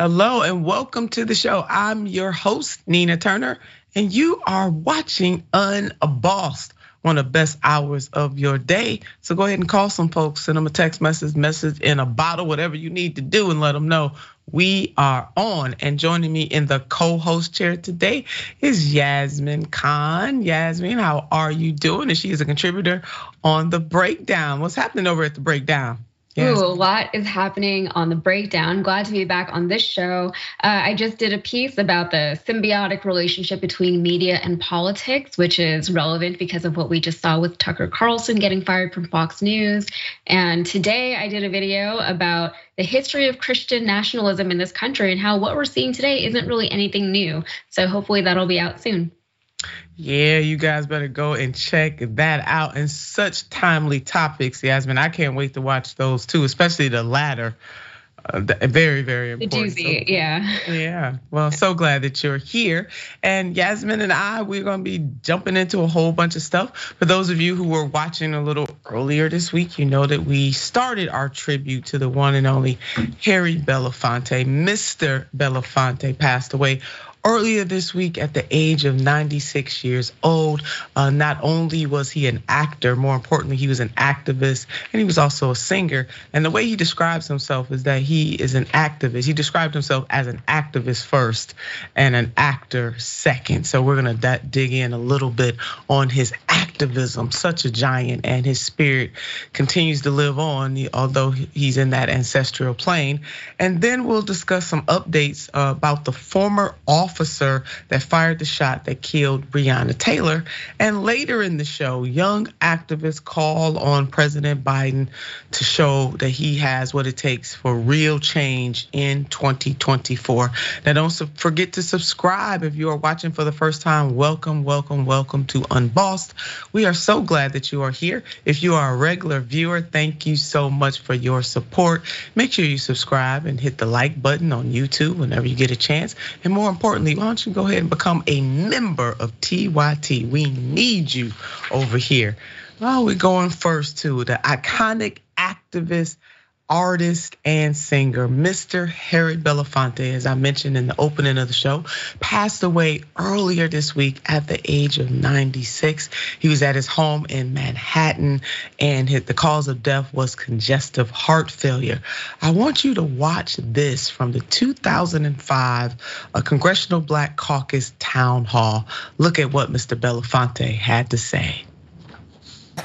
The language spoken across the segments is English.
Hello and welcome to the show. I'm your host, Nina Turner, and you are watching Unbossed, one of the best hours of your day. So go ahead and call some folks, send them a text message, message in a bottle, whatever you need to do, and let them know we are on. And joining me in the co-host chair today is Yasmin Khan. Yasmin, how are you doing? And she is a contributor on the breakdown. What's happening over at the breakdown? Yes. Ooh, a lot is happening on the breakdown. Glad to be back on this show. Uh, I just did a piece about the symbiotic relationship between media and politics, which is relevant because of what we just saw with Tucker Carlson getting fired from Fox News. And today I did a video about the history of Christian nationalism in this country and how what we're seeing today isn't really anything new. So hopefully that'll be out soon. Yeah, you guys better go and check that out. And such timely topics, Yasmin. I can't wait to watch those too, especially the latter. Uh, very, very important. The doozy, so, yeah. Yeah. Well, so glad that you're here. And Yasmin and I, we're going to be jumping into a whole bunch of stuff. For those of you who were watching a little earlier this week, you know that we started our tribute to the one and only Harry Belafonte. Mr. Belafonte passed away earlier this week at the age of 96 years old. Uh, not only was he an actor, more importantly, he was an activist and he was also a singer. And the way he describes himself is that he is an activist. He described himself as an activist first and an actor second. So we're gonna dig in a little bit on his activism, such a giant, and his spirit continues to live on, although he's in that ancestral plane. And then we'll discuss some updates uh, about the former officer officer that fired the shot that killed Breonna Taylor. And later in the show, young activists call on President Biden to show that he has what it takes for real change in 2024. Now, don't forget to subscribe if you are watching for the first time. Welcome, welcome, welcome to Unbossed. We are so glad that you are here. If you are a regular viewer, thank you so much for your support. Make sure you subscribe and hit the like button on YouTube whenever you get a chance. And more importantly, importantly, why don't you go ahead and become a member of TYT? We need you over here. Well, we're going first to the iconic activist artist and singer, Mr. Harry Belafonte, as I mentioned in the opening of the show, passed away earlier this week at the age of 96. He was at his home in Manhattan, and the cause of death was congestive heart failure. I want you to watch this from the 2005 uh, Congressional Black Caucus Town Hall. Look at what Mr. Belafonte had to say.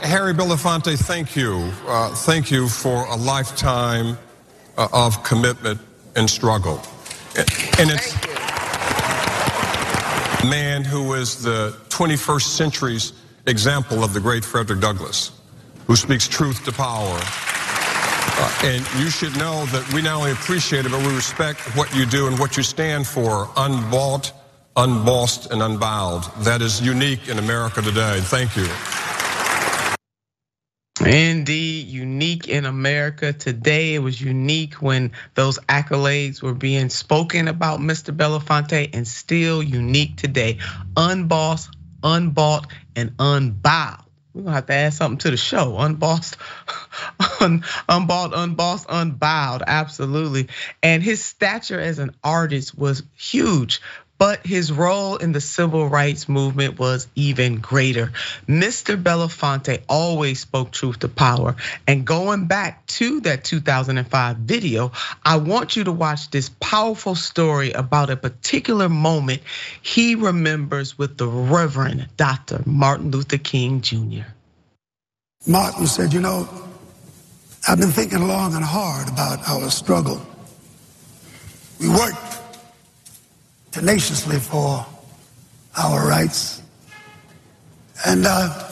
Harry Belafonte, thank you. Uh, thank you for a lifetime uh, of commitment and struggle. And it's a man who is the 21st century's example of the great Frederick Douglass, who speaks truth to power. Uh, and you should know that we not only appreciate it, but we respect what you do and what you stand for, unbought, unbossed, and unbowed. That is unique in America today. Thank you. Indeed, unique in America today. It was unique when those accolades were being spoken about Mr. Belafonte, and still unique today. Unbossed, unbought, and unbowed. We're gonna have to add something to the show. Unbossed, un, unbought, unbossed, unbowed. Absolutely. And his stature as an artist was huge but his role in the civil rights movement was even greater. Mr. Belafonte always spoke truth to power. And going back to that 2005 video, I want you to watch this powerful story about a particular moment he remembers with the Reverend Dr. Martin Luther King Jr. Martin said, You know, I've been thinking long and hard about our struggle. We worked tenaciously for our rights. And uh,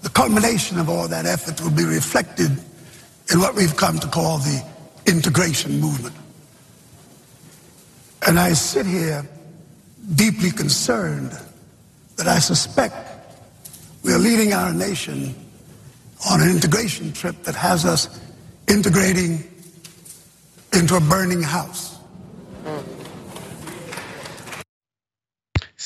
the culmination of all that effort will be reflected in what we've come to call the integration movement. And I sit here deeply concerned that I suspect we are leading our nation on an integration trip that has us integrating into a burning house.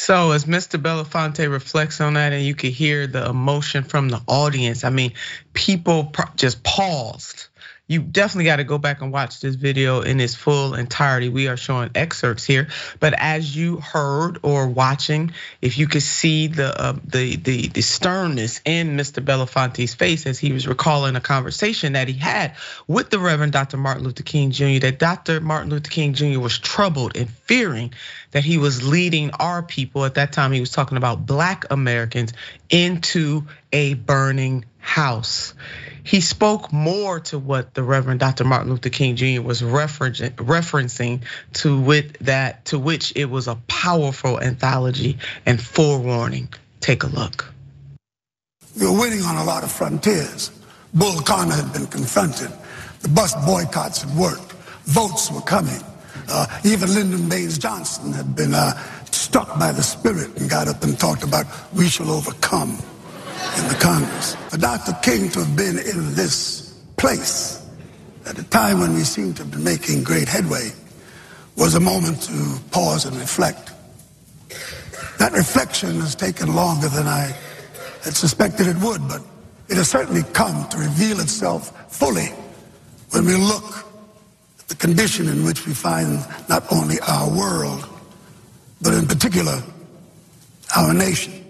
So as Mr. Belafonte reflects on that, and you could hear the emotion from the audience. I mean, people just paused. you definitely got to go back and watch this video in its full entirety. We are showing excerpts here, but as you heard or watching, if you could see the uh, the the the sternness in Mr. Belafonte's face as he was recalling a conversation that he had with the Reverend Dr. Martin Luther King Jr. That Dr. Martin Luther King Jr. was troubled and fearing that he was leading our people at that time. He was talking about Black Americans into a burning house he spoke more to what the Reverend Dr. Martin Luther King Jr. was referencing to with that to which it was a powerful anthology and forewarning. Take a look. Were winning on a lot of frontiers. Bull Connor had been confronted. The bus boycotts had worked. Votes were coming. Uh, even Lyndon Baines Johnson had been uh, struck by the spirit and got up and talked about we shall overcome in the Congress. For Dr. King to have been in this place at a time when we seemed to been making great headway was a moment to pause and reflect. That reflection has taken longer than I had suspected it would, but it has certainly come to reveal itself fully when we look the condition in which we find not only our world, but in particular, our nation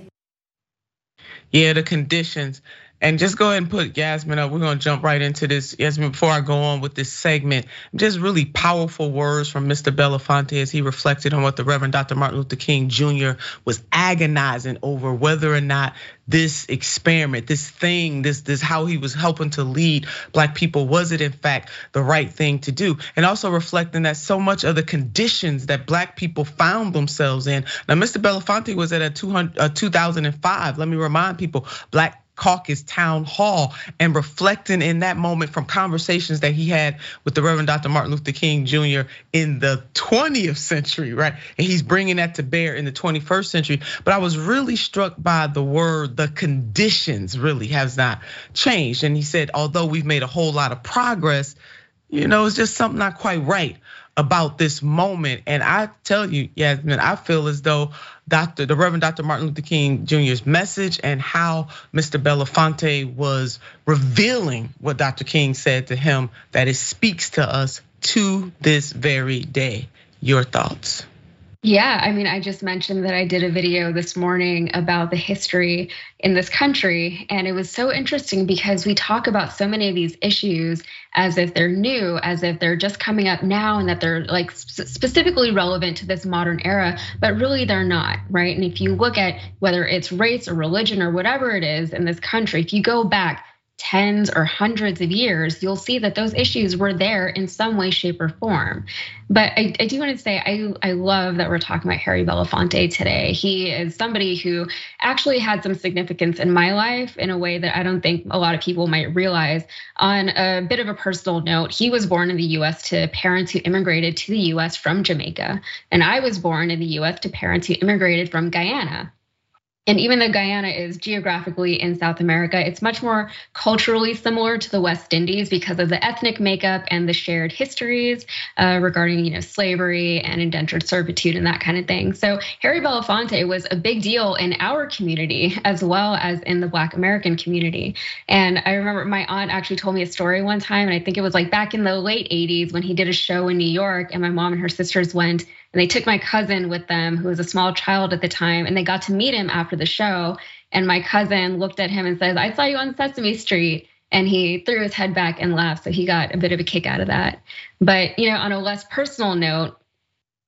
yeah, the conditions. And just go ahead and put Yasmin up. We're gonna jump right into this. Yasmin, before I go on with this segment, just really powerful words from Mr. Belafonte as he reflected on what the Reverend Dr. Martin Luther King Jr. was agonizing over whether or not this experiment, this thing, this this how he was helping to lead black people, was it in fact the right thing to do? And also reflecting that so much of the conditions that black people found themselves in. Now, Mr. Belafonte was at a 2005. Let me remind people, black caucus town hall and reflecting in that moment from conversations that he had with the Reverend Dr. Martin Luther King Jr. in the 20th century, right? And he's bringing that to bear in the 21st century. But I was really struck by the word, the conditions really has not changed. And he said, although we've made a whole lot of progress, you know, it's just something not quite right about this moment. And I tell you, Yasmin, I feel as though Dr. the Reverend Dr. Martin Luther King Jr.'s message and how Mr. Belafonte was revealing what Dr. King said to him, that it speaks to us to this very day. Your thoughts? Yeah, I mean, I just mentioned that I did a video this morning about the history in this country. And it was so interesting because we talk about so many of these issues as if they're new, as if they're just coming up now and that they're like specifically relevant to this modern era, but really they're not, right? And if you look at whether it's race or religion or whatever it is in this country, if you go back tens or hundreds of years, you'll see that those issues were there in some way, shape, or form. But I, I, do want to say I, I love that we're talking about Harry Belafonte today. He is somebody who actually had some significance in my life in a way that I don't think a lot of people might realize. On a bit of a personal note, he was born in the US to parents who immigrated to the US from Jamaica. And I was born in the US to parents who immigrated from Guyana. And even though Guyana is geographically in South America, it's much more culturally similar to the West Indies because of the ethnic makeup and the shared histories uh, regarding, you know, slavery and indentured servitude and that kind of thing. So Harry Belafonte was a big deal in our community as well as in the Black American community. And I remember my aunt actually told me a story one time, and I think it was like back in the late 80s when he did a show in New York, and my mom and her sisters went and they took my cousin with them, who was a small child at the time, and they got to meet him after the show. And my cousin looked at him and says, I saw you on Sesame Street. And he threw his head back and laughed. So he got a bit of a kick out of that. But, you know, on a less personal note,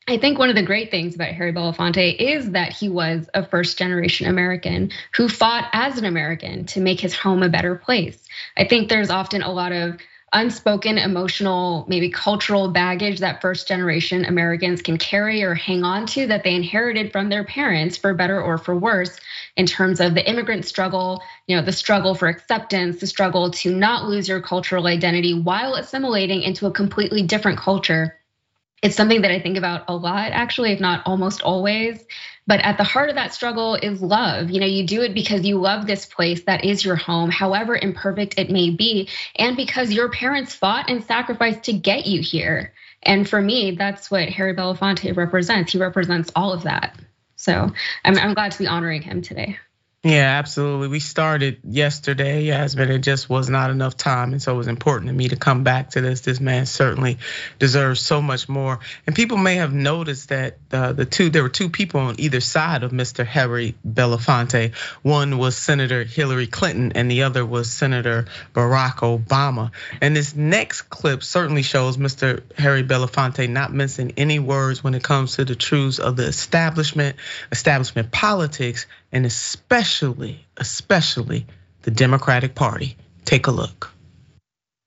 I think one of the great things about Harry Belafonte is that he was a first generation American who fought as an American to make his home a better place. I think there's often a lot of unspoken emotional, maybe cultural baggage that first generation Americans can carry or hang on to that they inherited from their parents for better or for worse in terms of the immigrant struggle, you know, the struggle for acceptance, the struggle to not lose your cultural identity while assimilating into a completely different culture. It's something that I think about a lot, actually, if not almost always. But at the heart of that struggle is love. You know, you do it because you love this place that is your home, however imperfect it may be, and because your parents fought and sacrificed to get you here. And for me, that's what Harry Belafonte represents. He represents all of that. So I'm, I'm glad to be honoring him today. Yeah, absolutely. We started yesterday, Yasmin. It just was not enough time. And so it was important to me to come back to this. This man certainly deserves so much more. And people may have noticed that uh, the two, there were two people on either side of Mr. Harry Belafonte. One was Senator Hillary Clinton, and the other was Senator Barack Obama. And this next clip certainly shows Mr. Harry Belafonte not missing any words when it comes to the truths of the establishment, establishment politics, and especially, especially the Democratic Party. Take a look.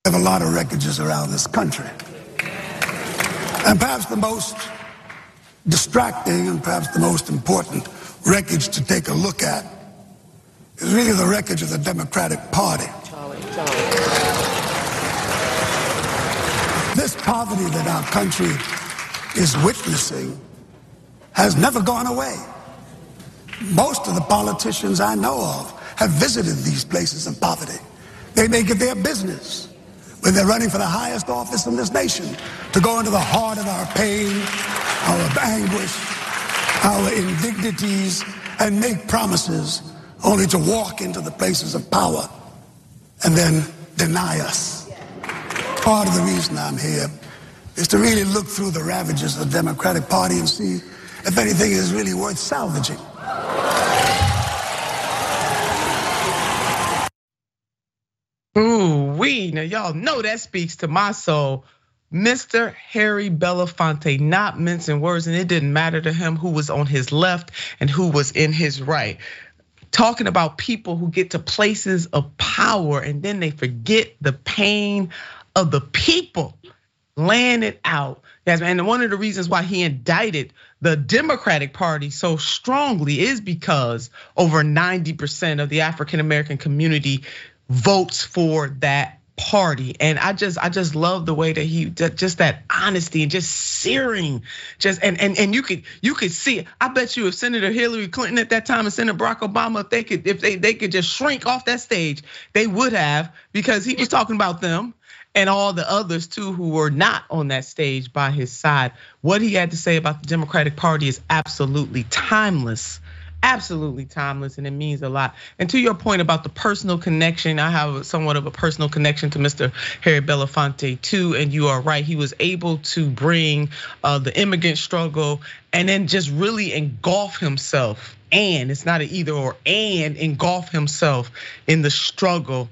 We have a lot of wreckages around this country. And perhaps the most distracting and perhaps the most important wreckage to take a look at is really the wreckage of the Democratic Party. Charlie, Charlie. This poverty that our country is witnessing has never gone away. Most of the politicians I know of have visited these places of poverty. They make it their business when they're running for the highest office in this nation to go into the heart of our pain, our anguish, our indignities, and make promises only to walk into the places of power and then deny us. Part of the reason I'm here is to really look through the ravages of the Democratic Party and see if anything is really worth salvaging. Ooh, we now y'all know that speaks to my soul. Mr. Harry Belafonte not mincing words, and it didn't matter to him who was on his left and who was in his right. Talking about people who get to places of power and then they forget the pain of the people, laying it out. Yes, and one of the reasons why he indicted the Democratic Party so strongly is because over 90% of the African American community votes for that party. And i just i just love the way that he just that honesty and just searing just and and and you could you could see i bet you if senator hillary clinton at that time and senator barack obama if they could if they they could just shrink off that stage they would have because he was talking about them and all the others too who were not on that stage by his side what he had to say about the democratic party is absolutely timeless absolutely timeless and it means a lot. And to your point about the personal connection, I have somewhat of a personal connection to Mr. Harry Belafonte too. And you are right, he was able to bring uh, the immigrant struggle and then just really engulf himself. And it's not an either or, and engulf himself in the struggle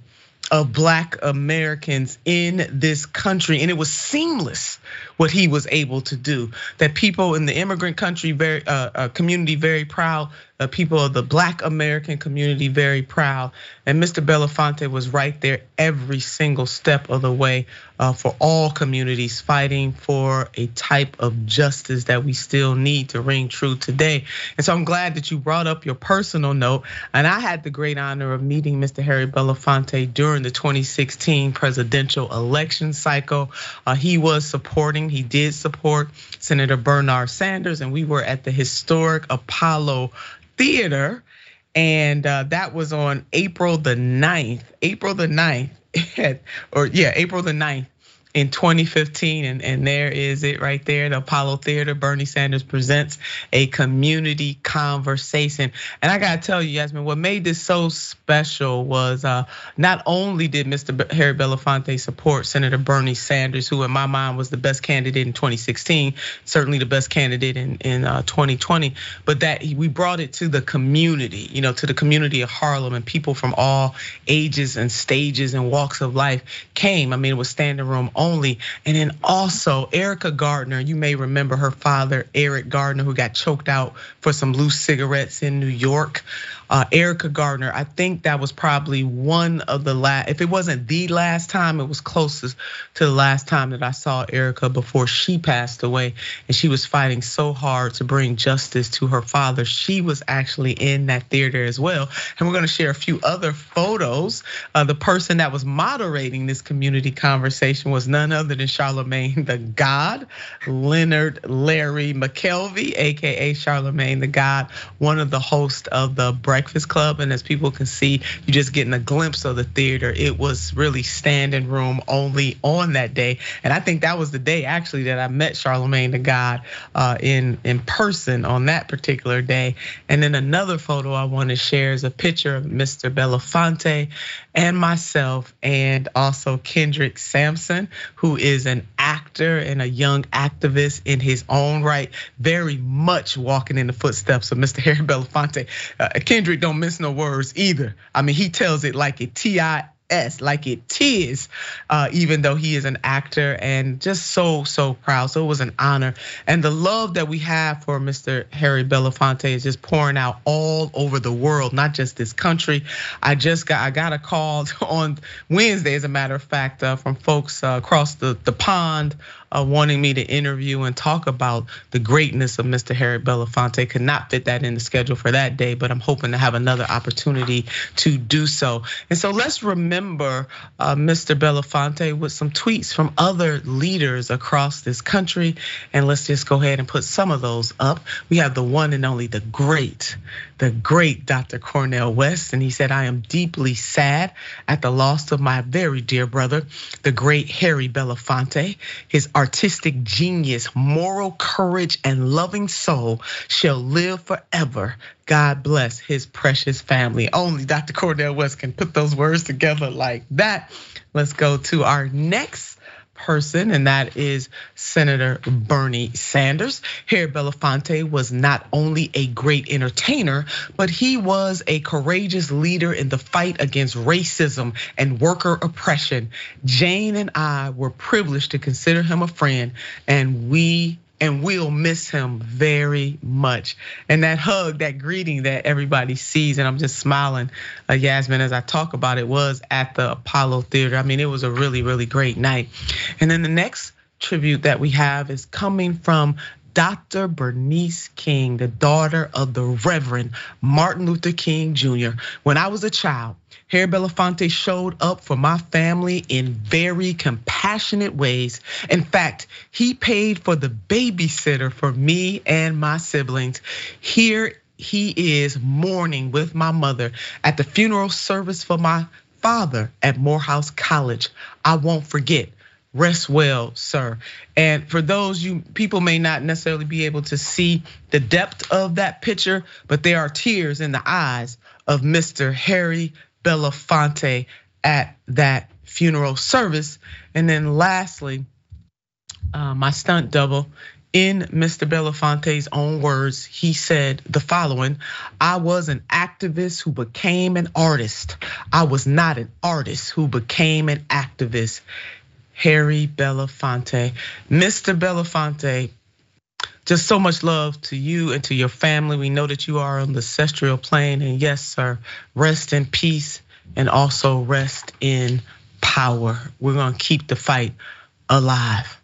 of black Americans in this country. And it was seamless what he was able to do. That people in the immigrant country, very uh, uh, community, very proud. Uh, people of the Black American community, very proud. And Mr. Belafonte was right there every single step of the way uh, for all communities, fighting for a type of justice that we still need to ring true today. And so I'm glad that you brought up your personal note. And I had the great honor of meeting Mr. Harry Belafonte during the 2016 presidential election cycle. Uh, he was supporting he did support Senator Bernard Sanders, and we were at the historic Apollo Theater. And uh, that was on April the 9th, April the 9th, or yeah, April the 9th in 2015, and, and there is it right there, the Apollo Theater. Bernie Sanders presents a community conversation. And I gotta tell you, Yasmin, what made this so special was uh, not only did Mr. Harry Belafonte support Senator Bernie Sanders, who in my mind was the best candidate in 2016, certainly the best candidate in, in 2020, uh, but that we brought it to the community, you know, to the community of Harlem and people from all ages and stages and walks of life came. I mean, it was standing room only only. And then also Erica Garner, you may remember her father, Eric Garner, who got choked out for some loose cigarettes in New York uh, Erica Garner. I think that was probably one of the last, if it wasn't the last time, it was closest to the last time that I saw Erica before she passed away. And she was fighting so hard to bring justice to her father. She was actually in that theater as well. And we're gonna share a few other photos. Uh, the person that was moderating this community conversation was none other than Charlamagne the God, Lenard Larry McKelvey, AKA Charlamagne the God, one of the hosts of the Breakfast Club. And as people can see, you're just getting a glimpse of the theater. It was really standing room only on that day. And I think that was the day actually that I met Charlamagne the God uh, in, in person on that particular day. And then another photo I want to share is a picture of Mr. Belafonte and myself, and also Kendrick Sampson, who is an actor and a young activist in his own right, very much walking in the footsteps of Mr. Harry Belafonte. Uh, Kendrick don't miss no words either. I mean, he tells it like a T.I. S like it is, uh, even though he is an actor and just so, so proud. So it was an honor. And the love that we have for Mr. Harry Belafonte is just pouring out all over the world, not just this country. I just got, I got a call on Wednesday, as a matter of fact, uh, from folks uh, across the, the pond wanting me to interview and talk about the greatness of Mr. Harry Belafonte. Could not fit that in the schedule for that day, but I'm hoping to have another opportunity to do so. And so let's remember uh, Mr. Belafonte with some tweets from other leaders across this country. And let's just go ahead and put some of those up. We have the one and only the great, the great Dr. Cornel West. And he said, I am deeply sad at the loss of my very dear brother, the great Harry Belafonte. His artistic genius, moral courage, and loving soul shall live forever. God bless his precious family. Only Dr. Cornel West can put those words together like that. Let's go to our next person, and that is Senator Bernie Sanders. Harry Belafonte was not only a great entertainer, but he was a courageous leader in the fight against racism and worker oppression. Jane and I were privileged to consider him a friend, and we and we'll miss him very much. And that hug, that greeting that everybody sees, and I'm just smiling, uh, Yasmin, as I talk about it, was at the Apollo Theater. I mean, it was a really, really great night. And then the next tribute that we have is coming from Dr. Bernice King, the daughter of the Reverend Martin Luther King Jr. When I was a child, Harry Belafonte showed up for my family in very compassionate ways. In fact, he paid for the babysitter for me and my siblings. Here he is mourning with my mother at the funeral service for my father at Morehouse College. I won't forget. Rest well, sir. And for those you people may not necessarily be able to see the depth of that picture, but there are tears in the eyes of Mr. Harry Belafonte at that funeral service. And then lastly, uh, my stunt double, in Mr. Belafonte's own words, he said the following I was an activist who became an artist. I was not an artist who became an activist. Harry Belafonte. Mr. Belafonte, just so much love to you and to your family. We know that you are on the ancestral plane, and yes, sir, rest in peace and also rest in power. We're gonna keep the fight alive.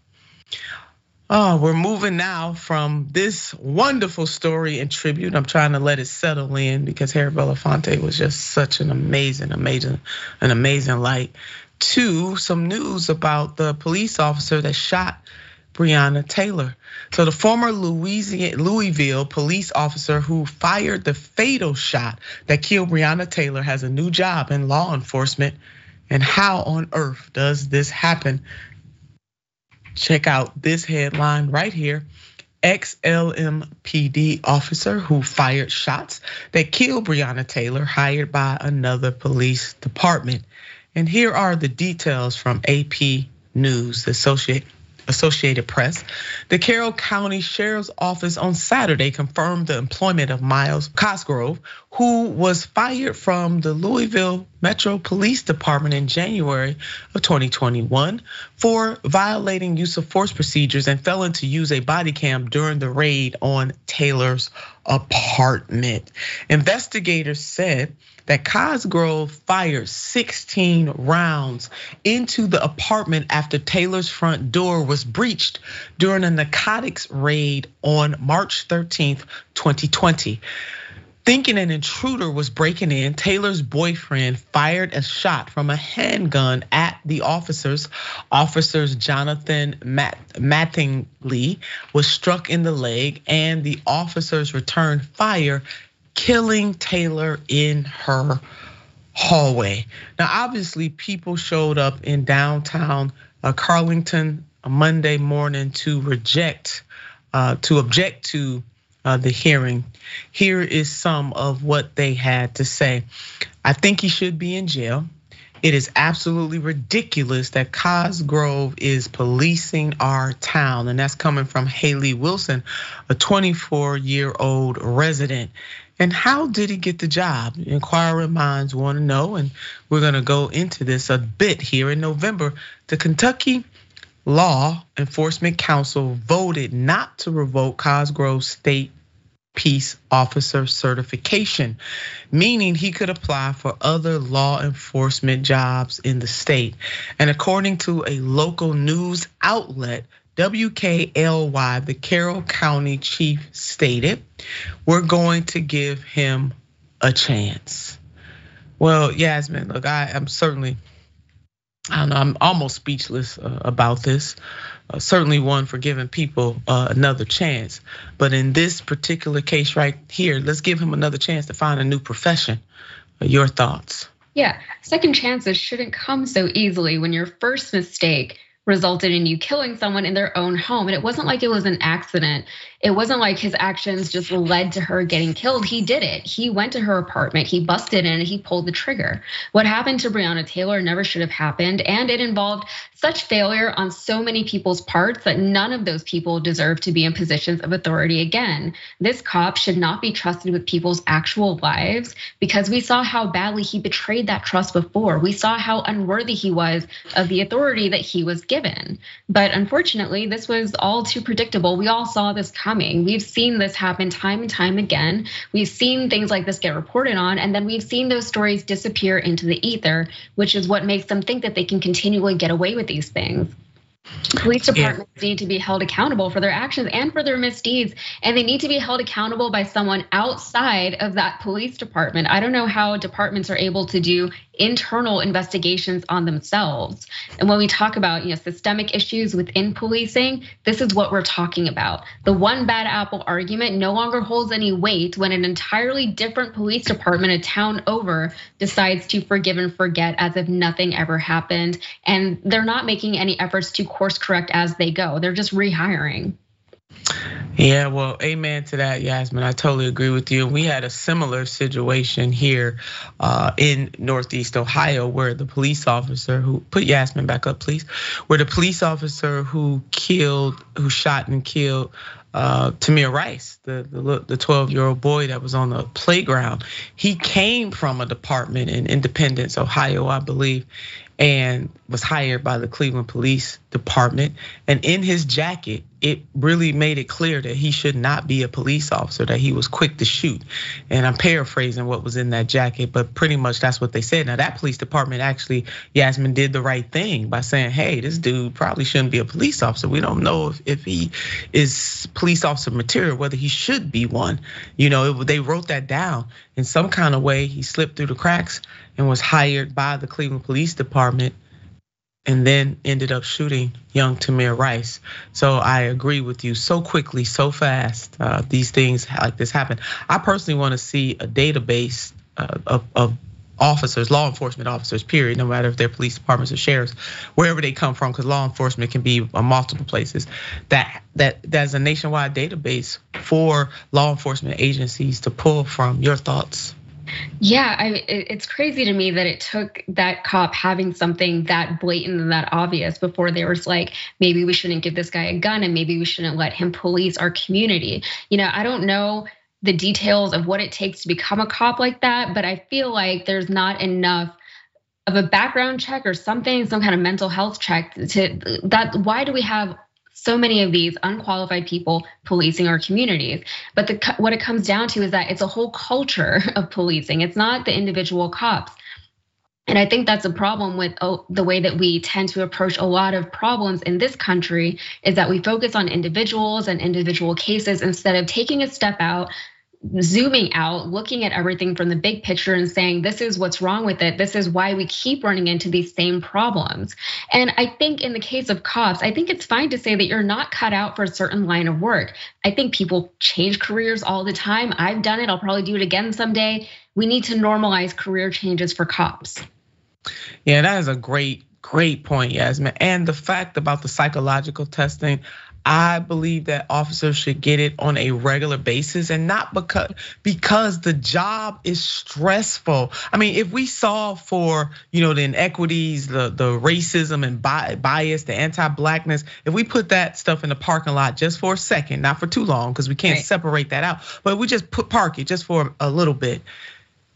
Oh, we're moving now from this wonderful story and tribute. I'm trying to let it settle in because Harry Belafonte was just such an amazing, amazing, an amazing light. To some news about the police officer that shot Breonna Taylor. So the former Louisville police officer who fired the fatal shot that killed Breonna Taylor has a new job in law enforcement. And how on earth does this happen? Check out this headline right here. Ex-LMPD officer who fired shots that killed Breonna Taylor hired by another police department. And here are the details from AP News, Associate Associated Press. The Carroll County Sheriff's Office on Saturday confirmed the employment of Myles Cosgrove, who was fired from the Louisville Metro Police Department in January of 2021 for violating use of force procedures and failing to use a body cam during the raid on Taylor's apartment. Investigators said that Cosgrove fired 16 rounds into the apartment after Taylor's front door was breached during a narcotics raid on March 13th, 2020. Thinking an intruder was breaking in, Taylor's boyfriend fired a shot from a handgun at the officers. Officers Jonathan Mattingly was struck in the leg, and the officers returned fire killing Taylor in her hallway. Now, obviously, people showed up in downtown uh, Carrollton Monday morning to reject, uh, to object to uh, the hearing. Here is some of what they had to say. I think he should be in jail. It is absolutely ridiculous that Cosgrove is policing our town. And that's coming from Haley Wilson, a 24 year old resident. And how did he get the job? Inquiring minds want to know. And we're going to go into this a bit here in November. The Kentucky Law Enforcement Council voted not to revoke Cosgrove State peace officer certification, meaning he could apply for other law enforcement jobs in the state. And according to a local news outlet, WLKY, the Carroll County chief stated, we're going to give him a chance. Well, Yasmin, look, I am certainly, I'm almost speechless uh, about this. Uh, certainly one for giving people uh, another chance. But in this particular case right here, let's give him another chance to find a new profession. Your thoughts? Yeah, second chances shouldn't come so easily when your first mistake resulted in you killing someone in their own home. And it wasn't like it was an accident. It wasn't like his actions just led to her getting killed. He did it. He went to her apartment, he busted in, he pulled the trigger. What happened to Breonna Taylor never should have happened. And it involved such failure on so many people's parts that none of those people deserve to be in positions of authority again. This cop should not be trusted with people's actual lives because we saw how badly he betrayed that trust before. We saw how unworthy he was of the authority that he was given. But unfortunately, this was all too predictable. We all saw this coming coming. We've seen this happen time and time again. We've seen things like this get reported on, and then we've seen those stories disappear into the ether, which is what makes them think that they can continually get away with these things. Police departments yeah. need to be held accountable for their actions and for their misdeeds, and they need to be held accountable by someone outside of that police department. I don't know how departments are able to do internal investigations on themselves. And when we talk about you know systemic issues within policing, this is what we're talking about. The one bad apple argument no longer holds any weight when an entirely different police department a town over decides to forgive and forget as if nothing ever happened and they're not making any efforts to course correct as they go. They're just rehiring. Yeah, well, amen to that, Yasmin. I totally agree with you. We had a similar situation here uh, in Northeast Ohio where the police officer who put Yasmin back up, please, where the police officer who killed, who shot and killed uh, Tamir Rice, the the 12 year old boy that was on the playground. He came from a department in Independence, Ohio, I believe, and was hired by the Cleveland Police Department. And in his jacket, it really made it clear that he should not be a police officer, that he was quick to shoot. And I'm paraphrasing what was in that jacket, but pretty much that's what they said. Now, that police department actually, Yasmin did the right thing by saying, hey, this dude probably shouldn't be a police officer. We don't know if, if he is police officer material, whether he should be one. You know, it, they wrote that down in some kind of way. He slipped through the cracks and was hired by the Cleveland Police Department and then ended up shooting young Tamir Rice. So I agree with you so quickly, so fast. Uh, these things like this happen. I personally want to see a database uh, of, of officers, law enforcement officers, period, no matter if they're police departments or sheriffs, wherever they come from, because law enforcement can be multiple places. That that there's a nationwide database for law enforcement agencies to pull from. Your thoughts? Yeah, I, it's crazy to me that it took that cop having something that blatant and that obvious before there was like, maybe we shouldn't give this guy a gun and maybe we shouldn't let him police our community. You know, I don't know the details of what it takes to become a cop like that, but I feel like there's not enough of a background check or something, some kind of mental health check to that. Why do we have so many of these unqualified people policing our communities. But the, what it comes down to is that it's a whole culture of policing. It's not the individual cops. And I think that's a problem with oh, the way that we tend to approach a lot of problems in this country is that we focus on individuals and individual cases instead of taking a step out, zooming out, looking at everything from the big picture and saying, this is what's wrong with it. This is why we keep running into these same problems. And I think in the case of cops, I think it's fine to say that you're not cut out for a certain line of work. I think people change careers all the time. I've done it, I'll probably do it again someday. We need to normalize career changes for cops. Yeah, that is a great great point, Yasmin. And the fact about the psychological testing, I believe that officers should get it on a regular basis and not because because the job is stressful. I mean, if we saw for, you know, the inequities, the the racism and bias, the anti-blackness, if we put that stuff in the parking lot just for a second, not for too long because we can't right. separate that out, but we just put park it just for a little bit.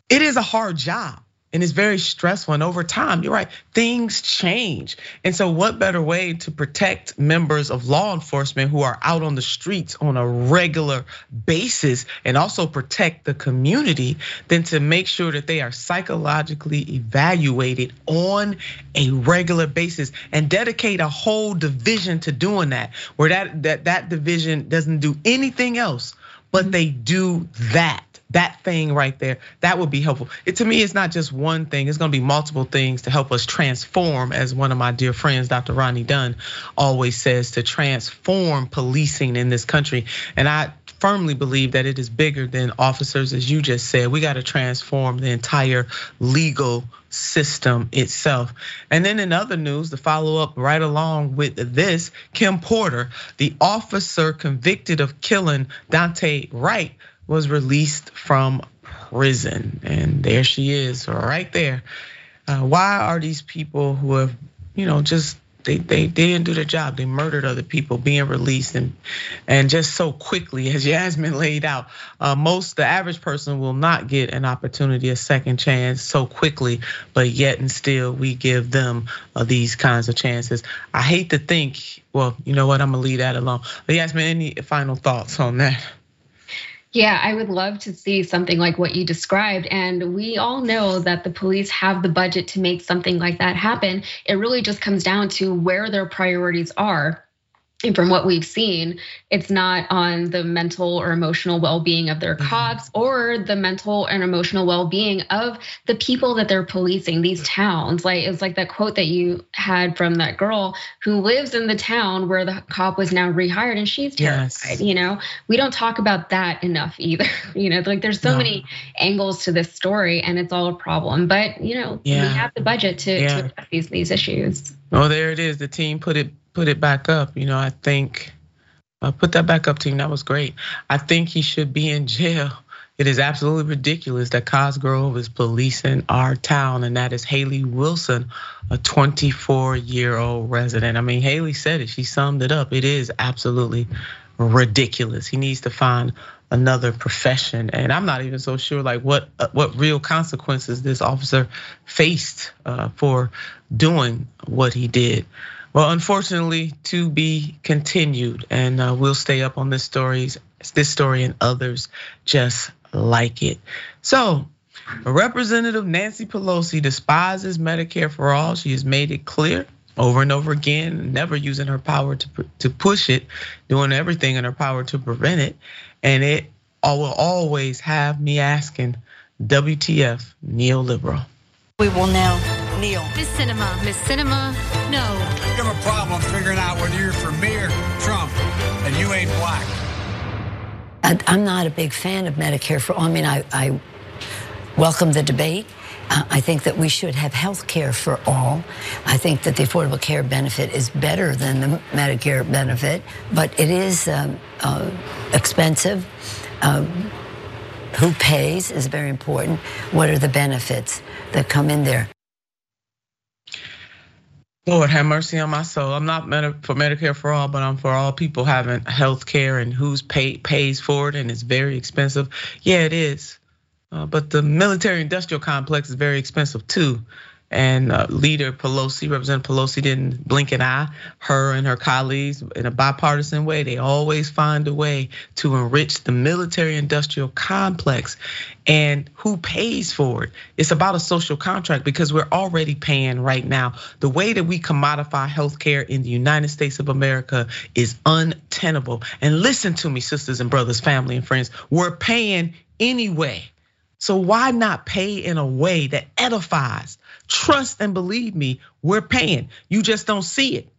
It is a hard job and it's very stressful. And over time, you're right, things change. And so, what better way to protect members of law enforcement who are out on the streets on a regular basis and also protect the community than to make sure that they are psychologically evaluated on a regular basis and dedicate a whole division to doing that, where that that, that division doesn't do anything else, but mm-hmm. they do that that thing right there, that would be helpful. It to me, it's not just one thing, it's gonna be multiple things to help us transform, as one of my dear friends, Dr. Ronnie Dunn, always says, to transform policing in this country. And I firmly believe that it is bigger than officers, as you just said. We got to transform the entire legal system itself. And then in other news, to follow up right along with this, Kim Potter, the officer convicted of killing Daunte Wright, was released from prison. And there she is, right there. Uh, why are these people who have, you know, just they, they, didn't do their job. They murdered other people being released and and just so quickly as Yasmin laid out. Uh, most the average person will not get an opportunity, a second chance so quickly, but yet and still we give them uh, these kinds of chances. I hate to think. Well, you know what? I'm gonna leave that alone. But Yasmin, any final thoughts on that? Yeah, I would love to see something like what you described. And we all know that the police have the budget to make something like that happen. It really just comes down to where their priorities are and from what we've seen, it's not on the mental or emotional well being of their mm-hmm. cops or the mental and emotional well being of the people that they're policing, these towns. Like it's like that quote that you had from that girl who lives in the town where the cop was now rehired and she's terrified. Yes. You know, we don't talk about that enough either. You know, like there's so no. many angles to this story and it's all a problem. But, you know, yeah. we have the budget to, yeah. to address these, these issues. Oh, there it is. The team put it put it back up. You know, I think uh, put that back up, team. That was great. I think he should be in jail. It is absolutely ridiculous that Cosgrove is policing our town, and that is Haley Wilson, a 24 year old resident. I mean, Haley said it, she summed it up. It is absolutely ridiculous. He needs to find another profession and i'm not even so sure like what uh, what real consequences this officer faced uh, for doing what he did well, unfortunately, to be continued, and uh, we'll stay up on this stories, this story and others just like it. So, Representative Nancy Pelosi despises Medicare for all. She has made it clear over and over again, never using her power to to push it, doing everything in her power to prevent it, and it will always have me asking, WTF neoliberal? We will now kneel. Miss Sinema, Miss Sinema, no. You have a problem figuring out whether you're for me or Trump, and you ain't black. I'm not a big fan of Medicare for all. I mean, I, I welcome the debate. Uh, I think that we should have health care for all. I think that the Affordable Care Benefit is better than the Medicare benefit, but it is um, uh, expensive. Um, who pays is very important. What are the benefits that come in there? Lord have mercy on my soul. I'm not for Medicare for all, but I'm for all people having health care and who's pay, pays for it, and it's very expensive. Yeah, it is. Uh, but the military industrial complex is very expensive too. And uh, leader Pelosi, Representative Pelosi, didn't blink an eye. Her and her colleagues, in a bipartisan way, they always find a way to enrich the military-industrial complex. And who pays for it? It's about a social contract because we're already paying right now. The way that we commodify healthcare in the United States of America is untenable. And listen to me, sisters and brothers, family and friends, we're paying anyway. So why not pay in a way that edifies? Trust and believe me, we're paying. You just don't see it,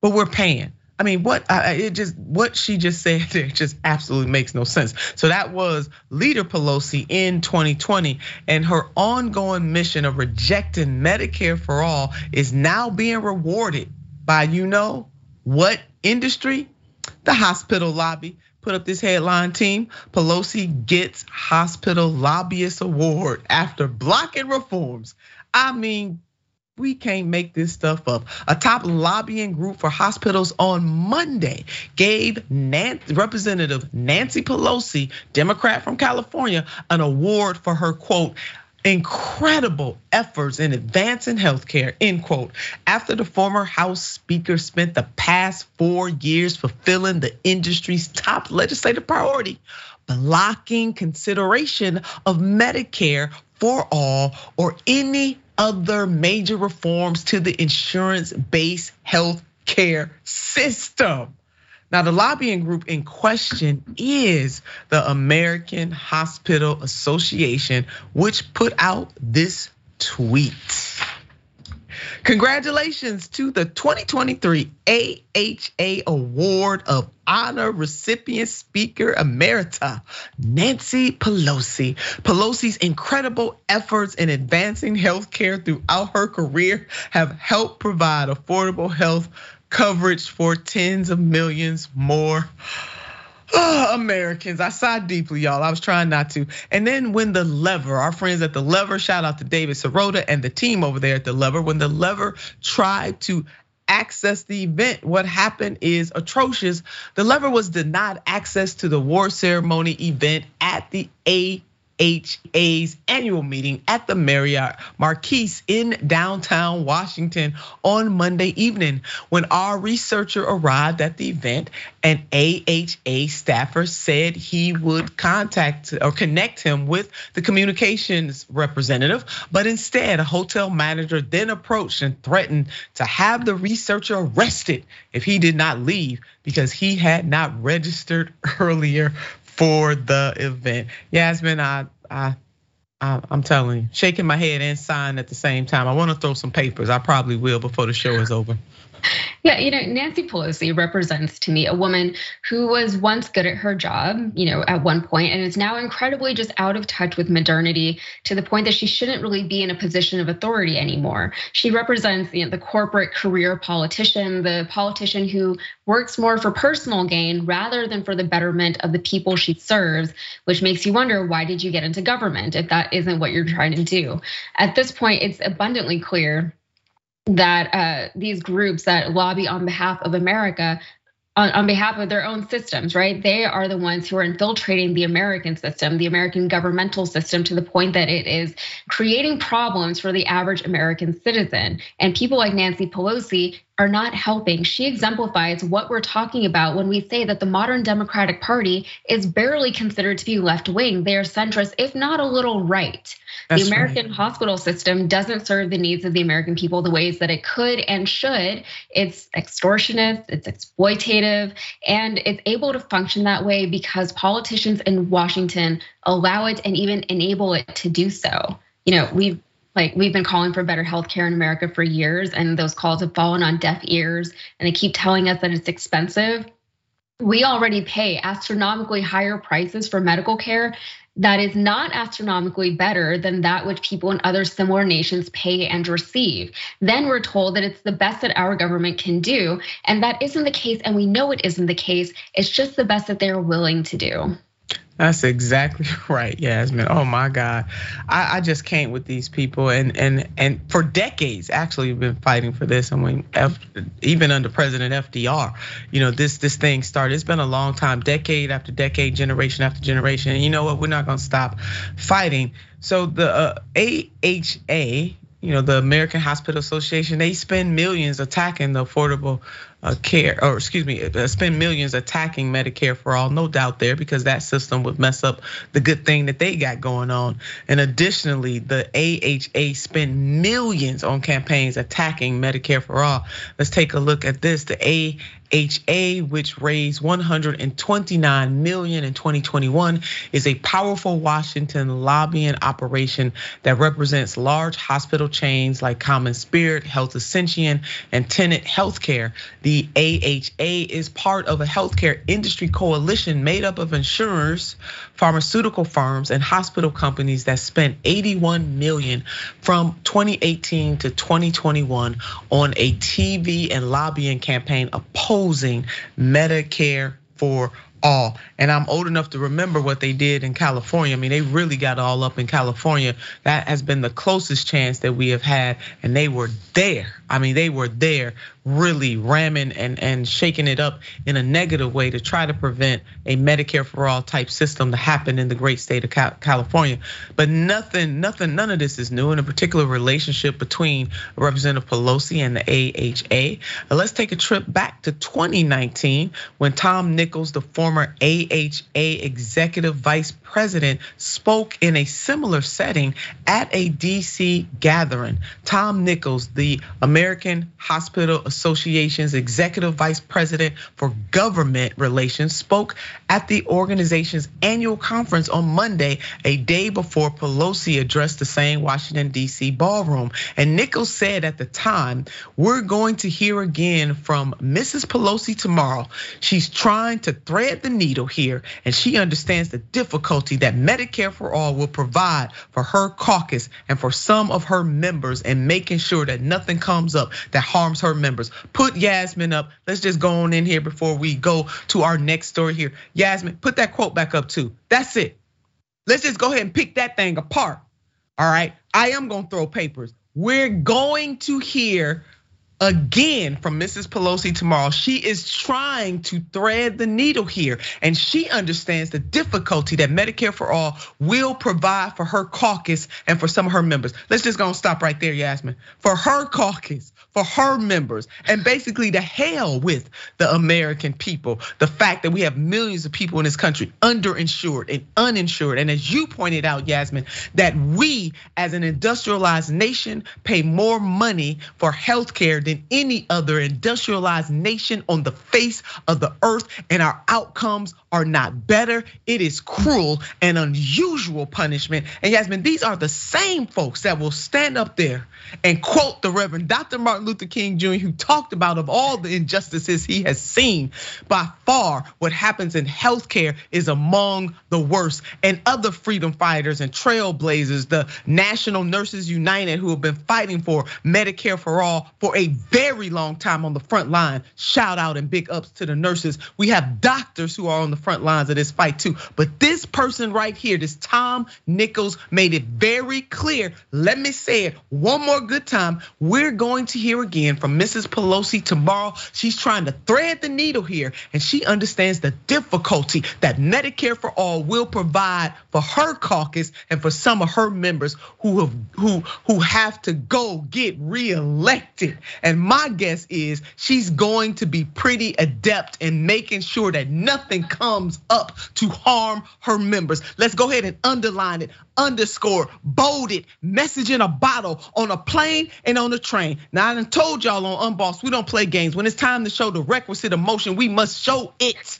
but we're paying. I mean, what it just what she just said there just absolutely makes no sense. So that was Leader Pelosi in 2020, and her ongoing mission of rejecting Medicare for all is now being rewarded by you know what industry? The hospital lobby put up this headline team. Pelosi gets hospital lobbyist award after blocking reforms. I mean, we can't make this stuff up. A top lobbying group for hospitals on Monday gave Nancy, Representative Nancy Pelosi, Democrat from California, an award for her quote incredible efforts in advancing healthcare, end quote. After the former House Speaker spent the past four years fulfilling the industry's top legislative priority, blocking consideration of Medicare for all or any other major reforms to the insurance-based health care system. Now, the lobbying group in question is the American Hospital Association, which put out this tweet. Congratulations to the 2023 AHA Award of Honor recipient Speaker Emerita Nancy Pelosi. Pelosi's incredible efforts in advancing healthcare throughout her career have helped provide affordable health coverage for tens of millions more. Americans, I sighed deeply, y'all. I was trying not to. And then when the lever, our friends at the lever, shout out to David Sirota and the team over there at the lever, when the lever tried to access the event, what happened is atrocious. The lever was denied access to the war ceremony event at the A HA's annual meeting at the Marriott Marquis in downtown Washington on Monday evening. When our researcher arrived at the event, an AHA staffer said he would contact or connect him with the communications representative, but instead, a hotel manager then approached and threatened to have the researcher arrested if he did not leave because he had not registered earlier for the event. Yasmin, I, I, I'm telling you, shaking my head and sighing at the same time. I want to throw some papers. I probably will before the show is over. Yeah, you know, Nancy Pelosi represents to me a woman who was once good at her job, you know, at one point, and is now incredibly just out of touch with modernity to the point that she shouldn't really be in a position of authority anymore. She represents you know, the corporate career politician, the politician who works more for personal gain rather than for the betterment of the people she serves, which makes you wonder why did you get into government if that isn't what you're trying to do? At this point, it's abundantly clear that uh, these groups that lobby on behalf of America on, on, behalf of their own systems, right? They are the ones who are infiltrating the American system, the American governmental system, to the point that it is creating problems for the average American citizen. And people like Nancy Pelosi are not helping. She exemplifies what we're talking about when we say that the modern Democratic Party is barely considered to be left wing. They are centrist, if not a little right. That's the American right. hospital system doesn't serve the needs of the American people the ways that it could and should. It's extortionist, it's exploitative, and it's able to function that way because politicians in Washington allow it and even enable it to do so. You know, we've like we've been calling for better healthcare in America for years, and those calls have fallen on deaf ears. And they keep telling us that it's expensive. We already pay astronomically higher prices for medical care that is not astronomically better than that which people in other similar nations pay and receive. Then we're told that it's the best that our government can do. And that isn't the case. And we know it isn't the case. It's just the best that they're willing to do. That's exactly right, Yasmin. Oh my God, I, I, just can't with these people, and and and for decades, actually, we've been fighting for this. I mean, F, even under President FDR, you know, this this thing started. It's been a long time, decade after decade, generation after generation. And you know what? We're not going to stop fighting. So the uh, AHA you know, the American Hospital Association, they spend millions attacking the affordable uh, care, or excuse me, uh, spend millions attacking Medicare for all, no doubt there, because that system would mess up the good thing that they got going on. And additionally, the AHA spend millions on campaigns attacking Medicare for all. Let's take a look at this. The AHA, which raised 129 million in 2021, is a powerful Washington lobbying operation that represents large hospital chains like CommonSpirit, Health Ascension, and Tenet Healthcare. The the AHA is part of a healthcare industry coalition made up of insurers, pharmaceutical firms, and hospital companies that spent 81 million from 2018 to 2021 on a TV and lobbying campaign opposing Medicare for all. And I'm old enough to remember what they did in California. I mean, they really got all up in California. That has been the closest chance that we have had, and they were there. I mean, they were there really ramming and, and shaking it up in a negative way to try to prevent a Medicare for all type system to happen in the great state of California. But nothing, nothing, none of this is new in a particular relationship between Representative Pelosi and the AHA. Let's take a trip back to 2019 when Tom Nichols, the former AHA executive vice president, spoke in a similar setting at a DC gathering. Tom Nichols, the American Hospital Association's executive vice president for government relations, spoke at the organization's annual conference on Monday, a day before Pelosi addressed the same Washington, D.C. ballroom. And Nichols said at the time, We're going to hear again from Mrs. Pelosi tomorrow. She's trying to thread the needle here, and she understands the difficulty that Medicare for All will provide for her caucus and for some of her members, and making sure that nothing comes up that harms her members. Put Yasmin up. Let's just go on in here before we go to our next story here. Put that quote back up too. That's it. Let's just go ahead and pick that thing apart. All right. I am going to throw papers. We're going to hear again from Mrs. Pelosi tomorrow. She is trying to thread the needle here, and she understands the difficulty that Medicare for All will provide for her caucus and for some of her members. Let's just go and stop right there, Yasmin. For her caucus, for her members and basically to hell with the American people. The fact that we have millions of people in this country underinsured and uninsured. And as you pointed out, Yasmin, that we as an industrialized nation pay more money for healthcare than any other industrialized nation on the face of the earth. And our outcomes are not better. It is cruel and unusual punishment. And Yasmin, these are the same folks that will stand up there and quote the Reverend Dr. Martin Luther King Jr., who talked about of all the injustices he has seen, by far what happens in healthcare is among the worst. And other freedom fighters and trailblazers, the National Nurses United, who have been fighting for Medicare for all for a very long time on the front line. Shout out and big ups to the nurses. We have doctors who are on the front lines of this fight too. But this person right here, this Tom Nichols, made it very clear. Let me say it one more good time. We're going to hear again from Mrs. Pelosi tomorrow. She's trying to thread the needle here, and she understands the difficulty that Medicare for All will provide for her caucus and for some of her members who have who who have to go get reelected. And my guess is she's going to be pretty adept in making sure that nothing comes up to harm her members. Let's go ahead and underline it, underscore, bold it, message in a bottle on a plane and on a train. Now I done told y'all on Unbossed, we don't play games. When it's time to show the requisite emotion, we must show it.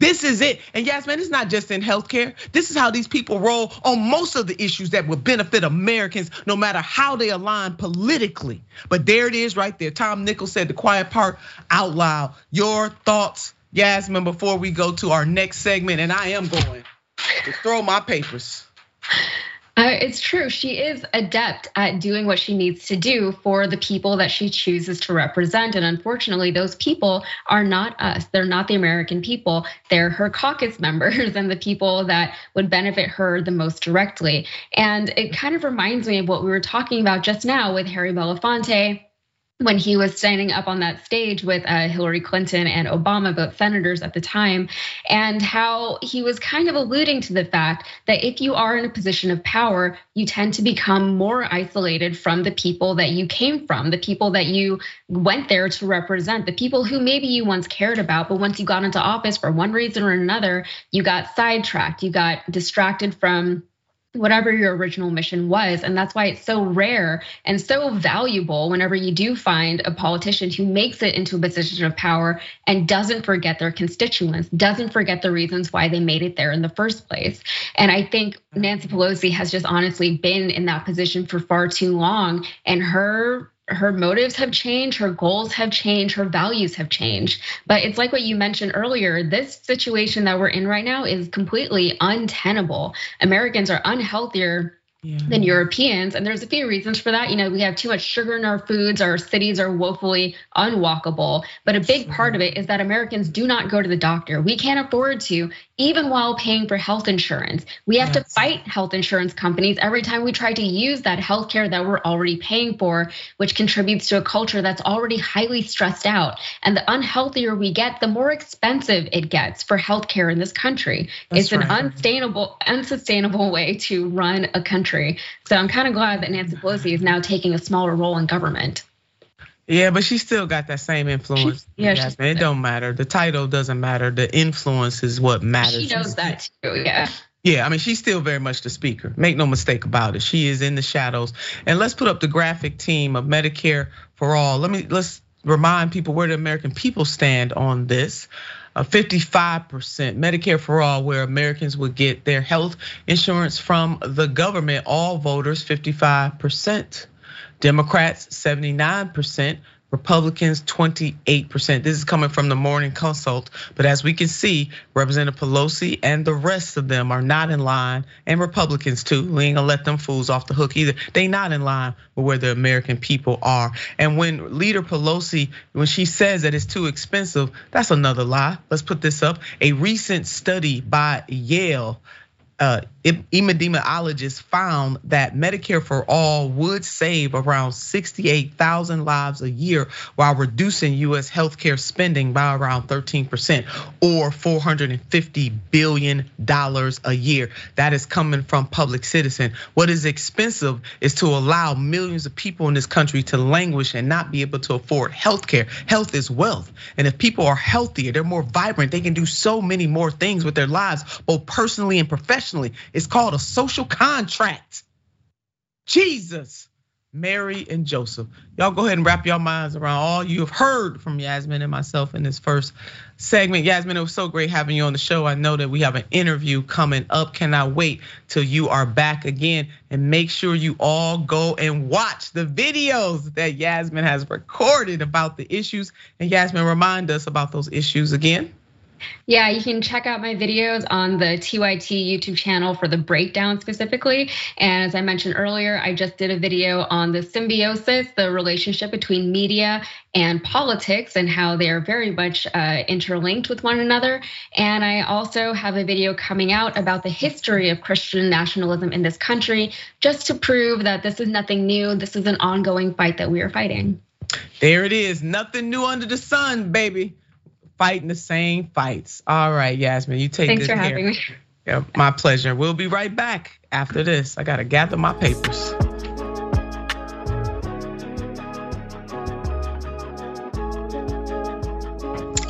This is it. And Yasmin, it's not just in healthcare. This is how these people roll on most of the issues that will benefit Americans, no matter how they align politically. But there it is right there. Tom Nichols said the quiet part out loud. Your thoughts, Yasmin, before we go to our next segment. And I am going to throw my papers. Uh, it's true. She is adept at doing what she needs to do for the people that she chooses to represent. And unfortunately, those people are not us. They're not the American people. They're her caucus members and the people that would benefit her the most directly. And it kind of reminds me of what we were talking about just now with Harry Belafonte when he was standing up on that stage with uh, Hillary Clinton and Obama, both senators at the time, and how he was kind of alluding to the fact that if you are in a position of power, you tend to become more isolated from the people that you came from, the people that you went there to represent, the people who maybe you once cared about, but once you got into office for one reason or another, you got sidetracked, you got distracted from whatever your original mission was. And that's why it's so rare and so valuable whenever you do find a politician who makes it into a position of power and doesn't forget their constituents, doesn't forget the reasons why they made it there in the first place. And I think Nancy Pelosi has just honestly been in that position for far too long. And her her motives have changed, her goals have changed, her values have changed. But it's like what you mentioned earlier this situation that we're in right now is completely untenable. Americans are unhealthier yeah. than Europeans. And there's a few reasons for that. You know, we have too much sugar in our foods, our cities are woefully unwalkable. But a big part of it is that Americans do not go to the doctor. We can't afford to, even while paying for health insurance. We have yes. to fight health insurance companies every time we try to use that health care that we're already paying for, which contributes to a culture that's already highly stressed out. And the unhealthier we get, the more expensive it gets for healthcare in this country. That's it's an unsustainable, unsustainable way to run a country. So I'm kind of glad that Nancy Pelosi is now taking a smaller role in government. Yeah, but she still got that same influence. She, yeah, yes, it don't matter. The title doesn't matter. The influence is what matters. She knows that too. Yeah. Yeah, I mean, she's still very much the speaker. Make no mistake about it. She is in the shadows. And let's put up the graphic team of Medicare for all. Let me let's remind people where the American people stand on this. 55% Medicare for all, where Americans would get their health insurance from the government. All voters, 55%. Democrats 79%, Republicans 28%. This is coming from the Morning Consult. But as we can see, Representative Pelosi and the rest of them are not in line, and Republicans too. We ain't gonna let them fools off the hook either. They not in line with where the American people are. And when Leader Pelosi, when she says that it's too expensive, that's another lie. Let's put this up. A recent study by Yale uh, epidemiologists found that Medicare for all would save around 68,000 lives a year while reducing US healthcare spending by around 13% or 450 billion dollars a year. That is coming from public citizen. What is expensive is to allow millions of people in this country to languish and not be able to afford healthcare. Health is wealth. And if people are healthier, they're more vibrant, they can do so many more things with their lives, both personally and professionally internationally. It's called a social contract. Jesus, Mary, and Joseph. Y'all go ahead and wrap your minds around all you have heard from Yasmin and myself in this first segment. Yasmin, it was so great having you on the show. I know that we have an interview coming up. Cannot wait till you are back again. And make sure you all go and watch the videos that Yasmin has recorded about the issues. And Yasmin, remind us about those issues again. Yeah, you can check out my videos on the TYT YouTube channel for the breakdown specifically. And as I mentioned earlier, I just did a video on the symbiosis, the relationship between media and politics, and how they're very much uh, interlinked with one another. And I also have a video coming out about the history of Christian nationalism in this country, just to prove that this is nothing new. This is an ongoing fight that we are fighting. There it is. Nothing new under the sun, baby fighting the same fights. All right, Yasmin, you take Thanks good for care. having me. Yeah, my pleasure. We'll be right back after this. I gotta gather my papers.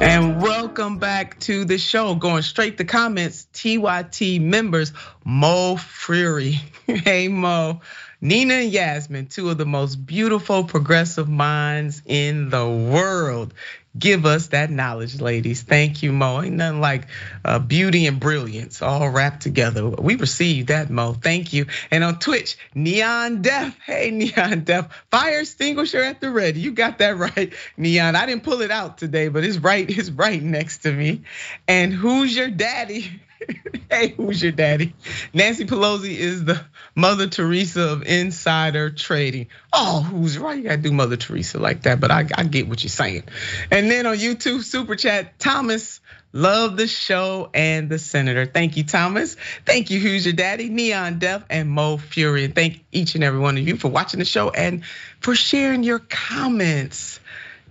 And welcome back to the show. Going straight to comments, TYT members, Mo Fury. hey, Mo. Nina and Yasmin, two of the most beautiful progressive minds in the world give us that knowledge, ladies. Thank you, Mo. Ain't nothing like uh, beauty and brilliance all wrapped together. We received that, Mo. Thank you. And on Twitch, Neon Deaf. Hey, Neon Deaf. Fire extinguisher at the ready. You got that right, Neon. I didn't pull it out today, but it's right, it's right next to me. And who's your daddy? hey, who's your daddy? Nancy Pelosi is the Mother Teresa of insider trading. Oh, who's right? You gotta do Mother Teresa like that, but I, I get what you're saying. And then on YouTube Super Chat, Thomas. Love the show and the senator. Thank you, Thomas. Thank you, Who's Your Daddy, Neon Death, and Mo Fury. And thank each and every one of you for watching the show and for sharing your comments.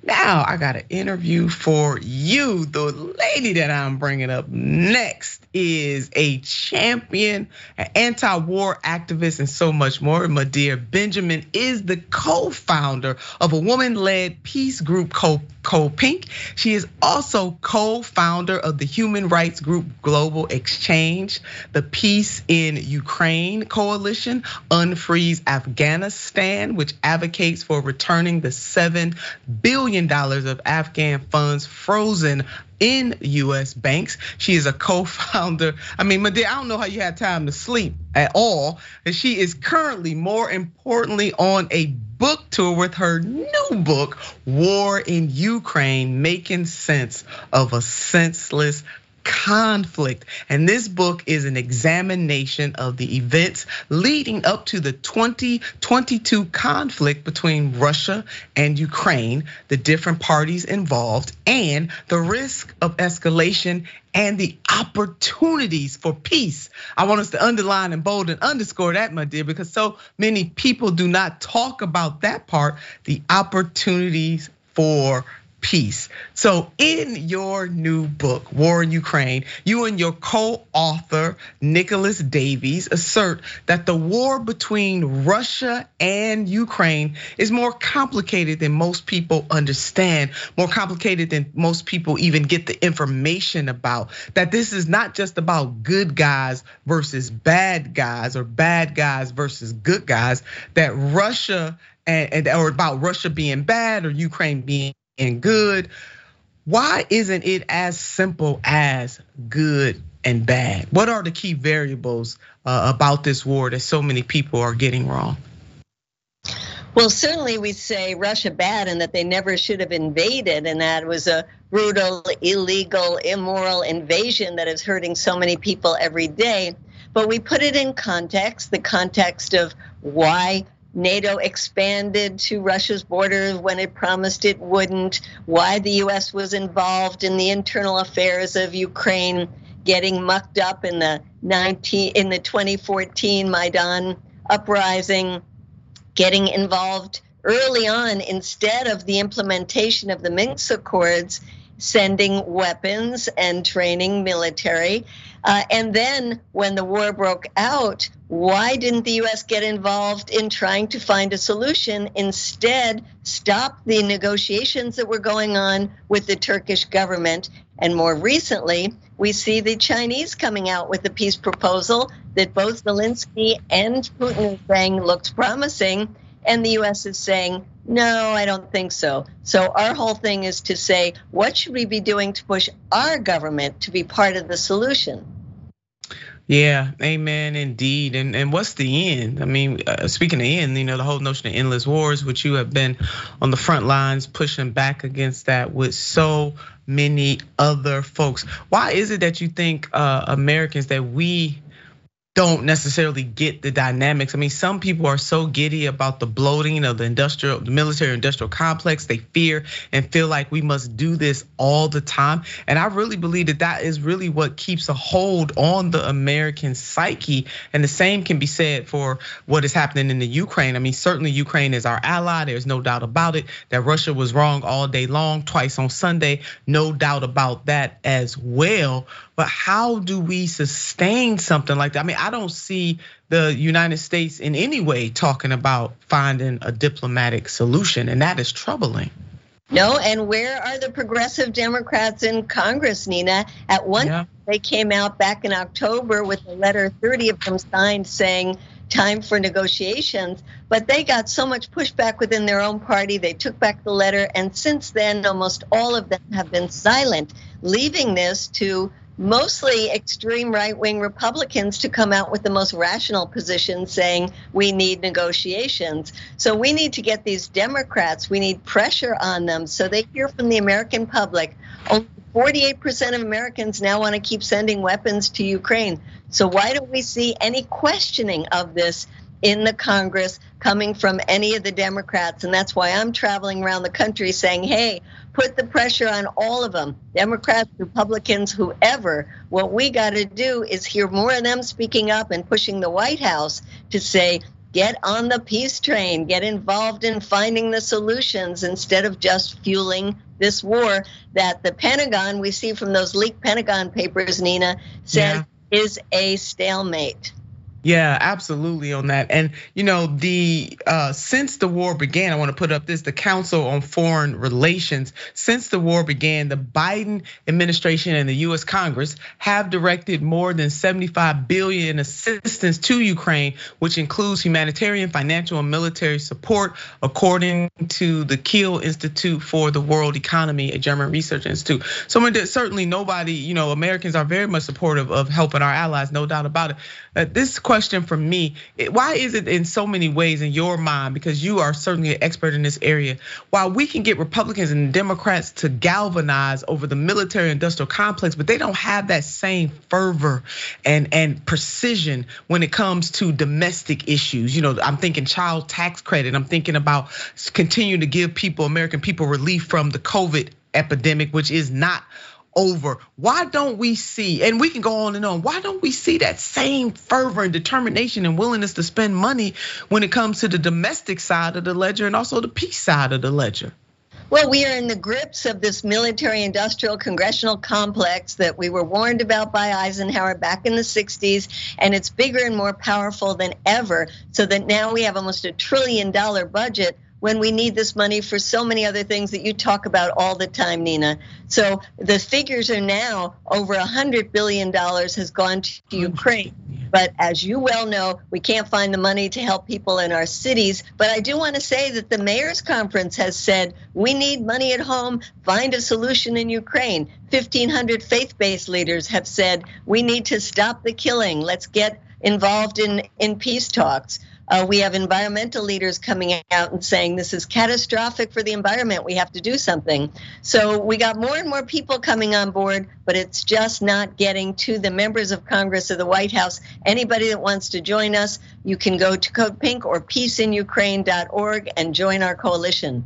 Now I got an interview for you. The lady that I'm bringing up next is a champion, an anti-war activist, and so much more. Medea Benjamin is the co-founder of a woman-led peace group called Pink. She is also co-founder of the human rights group Global Exchange, the Peace in Ukraine Coalition, Unfreeze Afghanistan, which advocates for returning the seven billion dollars of Afghan funds frozen in US banks. She is a co-founder. I mean, Medea, I don't know how you had time to sleep at all. And she is currently, more importantly, on a book tour with her new book, War in Ukraine, Making Sense of a Senseless conflict. And this book is an examination of the events leading up to the 2022 conflict between Russia and Ukraine, the different parties involved, and the risk of escalation and the opportunities for peace. I want us to underline and bold and underscore that, my dear, because so many people do not talk about that part the opportunities for peace. So, in your new book, War in Ukraine, you and your co author, Nicholas Davies, assert that the war between Russia and Ukraine is more complicated than most people understand, more complicated than most people even get the information about. That this is not just about good guys versus bad guys or bad guys versus good guys, that Russia and, or about Russia being bad or Ukraine being and good. Why isn't it as simple as good and bad? What are the key variables uh, about this war that so many people are getting wrong? Well, certainly we say Russia bad and that they never should have invaded, and that was a brutal, illegal, immoral invasion that is hurting so many people every day. But we put it in context the context of why NATO expanded to Russia's border when it promised it wouldn't, why the US was involved in the internal affairs of Ukraine, getting mucked up in the 19 in the 2014 Maidan uprising, getting involved early on instead of the implementation of the Minsk Accords, sending weapons and training military. Uh, and then when the war broke out, why didn't the US get involved in trying to find a solution? Instead, stop the negotiations that were going on with the Turkish government. And more recently, we see the Chinese coming out with a peace proposal that both Zelensky and Putin are saying looks promising. And the US is saying, no, I don't think so. So our whole thing is to say, what should we be doing to push our government to be part of the solution? Yeah, amen, indeed. And and what's the end? I mean, uh, speaking of end, you know, the whole notion of endless wars, which you have been on the front lines pushing back against that with so many other folks. Why is it that you think uh, Americans that we don't necessarily get the dynamics. I mean, some people are so giddy about the bloating of the industrial, the military industrial complex. They fear and feel like we must do this all the time. And I really believe that that is really what keeps a hold on the American psyche. And the same can be said for what is happening in the Ukraine. I mean, certainly Ukraine is our ally. There's no doubt about it. That Russia was wrong all day long, twice on Sunday. No doubt about that as well. But how do we sustain something like that? I mean, I don't see the United States in any way talking about finding a diplomatic solution, and that is troubling. No, and where are the progressive Democrats in Congress, Nina? At one yeah. they came out back in October with a letter, 30 of them signed saying time for negotiations, but they got so much pushback within their own party. They took back the letter, and since then, almost all of them have been silent, leaving this to mostly extreme right wing Republicans to come out with the most rational position saying we need negotiations. So we need to get these Democrats, we need pressure on them so they hear from the American public. Only 48% of Americans now want to keep sending weapons to Ukraine. So why don't we see any questioning of this in the Congress coming from any of the Democrats? And that's why I'm traveling around the country saying, hey, put the pressure on all of them Democrats, Republicans, whoever. What we got to do is hear more of them speaking up and pushing the White House to say, get on the peace train, get involved in finding the solutions instead of just fueling this war that the Pentagon, we see from those leaked Pentagon papers, Nina, says yeah. is a stalemate. Yeah, absolutely on that. And you know, the uh, since the war began, I want to put up this: the Council on Foreign Relations. Since the war began, the Biden administration and the U.S. Congress have directed more than 75 billion in assistance to Ukraine, which includes humanitarian, financial, and military support, according to the Kiel Institute for the World Economy, a German research institute. So certainly nobody, you know, Americans are very much supportive of helping our allies, no doubt about it. Uh, this question question for me. Why is it in so many ways in your mind, because you are certainly an expert in this area, while we can get Republicans and Democrats to galvanize over the military industrial complex, but they don't have that same fervor and, and precision when it comes to domestic issues. You know, I'm thinking child tax credit. I'm thinking about continuing to give people, American people, relief from the COVID epidemic, which is not over. Why don't we see, and we can go on and on, why don't we see that same fervor and determination and willingness to spend money when it comes to the domestic side of the ledger and also the peace side of the ledger? Well, we are in the grips of this military industrial congressional complex that we were warned about by Eisenhower back in the 60s, and it's bigger and more powerful than ever. So that now we have almost a trillion dollar budget when we need this money for so many other things that you talk about all the time, Nina. So the figures are now over a hundred billion dollars has gone to Ukraine. But as you well know, we can't find the money to help people in our cities. But I do want to say that the mayor's conference has said we need money at home, find a solution in Ukraine. 1,500 faith based leaders have said we need to stop the killing. Let's get involved in, in peace talks. Uh, we have environmental leaders coming out and saying this is catastrophic for the environment. We have to do something. So we got more and more people coming on board, but it's just not getting to the members of Congress or the White House. Anybody that wants to join us, you can go to Code Pink or peaceinukraine.org and join our coalition.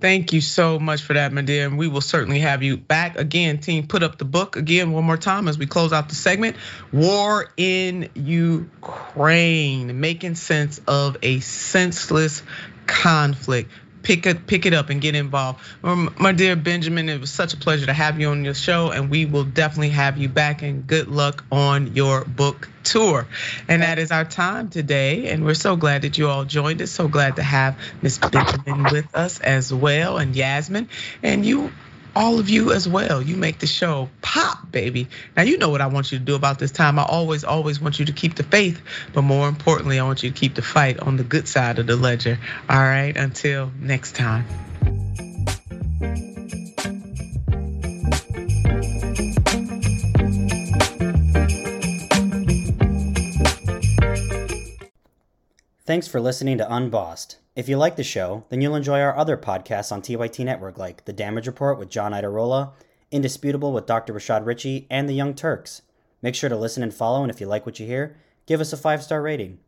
Thank you so much for that, my dear. And we will certainly have you back again. Team, put up the book again one more time as we close out the segment. War in Ukraine, making sense of a senseless conflict pick it pick it up and get involved. Um, Medea Benjamin, it was such a pleasure to have you on your show, and we will definitely have you back. And good luck on your book tour. And that is our time today. And we're so glad that you all joined us. So glad to have Miss Benjamin with us as well, and Yasmin, and you all of you as well. You make the show pop, baby. Now, you know what I want you to do about this time. I always, always want you to keep the faith, but more importantly, I want you to keep the fight on the good side of the ledger. All right, until next time. Thanks for listening to Unbossed. If you like the show, then you'll enjoy our other podcasts on TYT Network like The Damage Report with John Iadarola, Indisputable with Dr. Rashad Richey, and The Young Turks. Make sure to listen and follow, and if you like what you hear, give us a five star rating.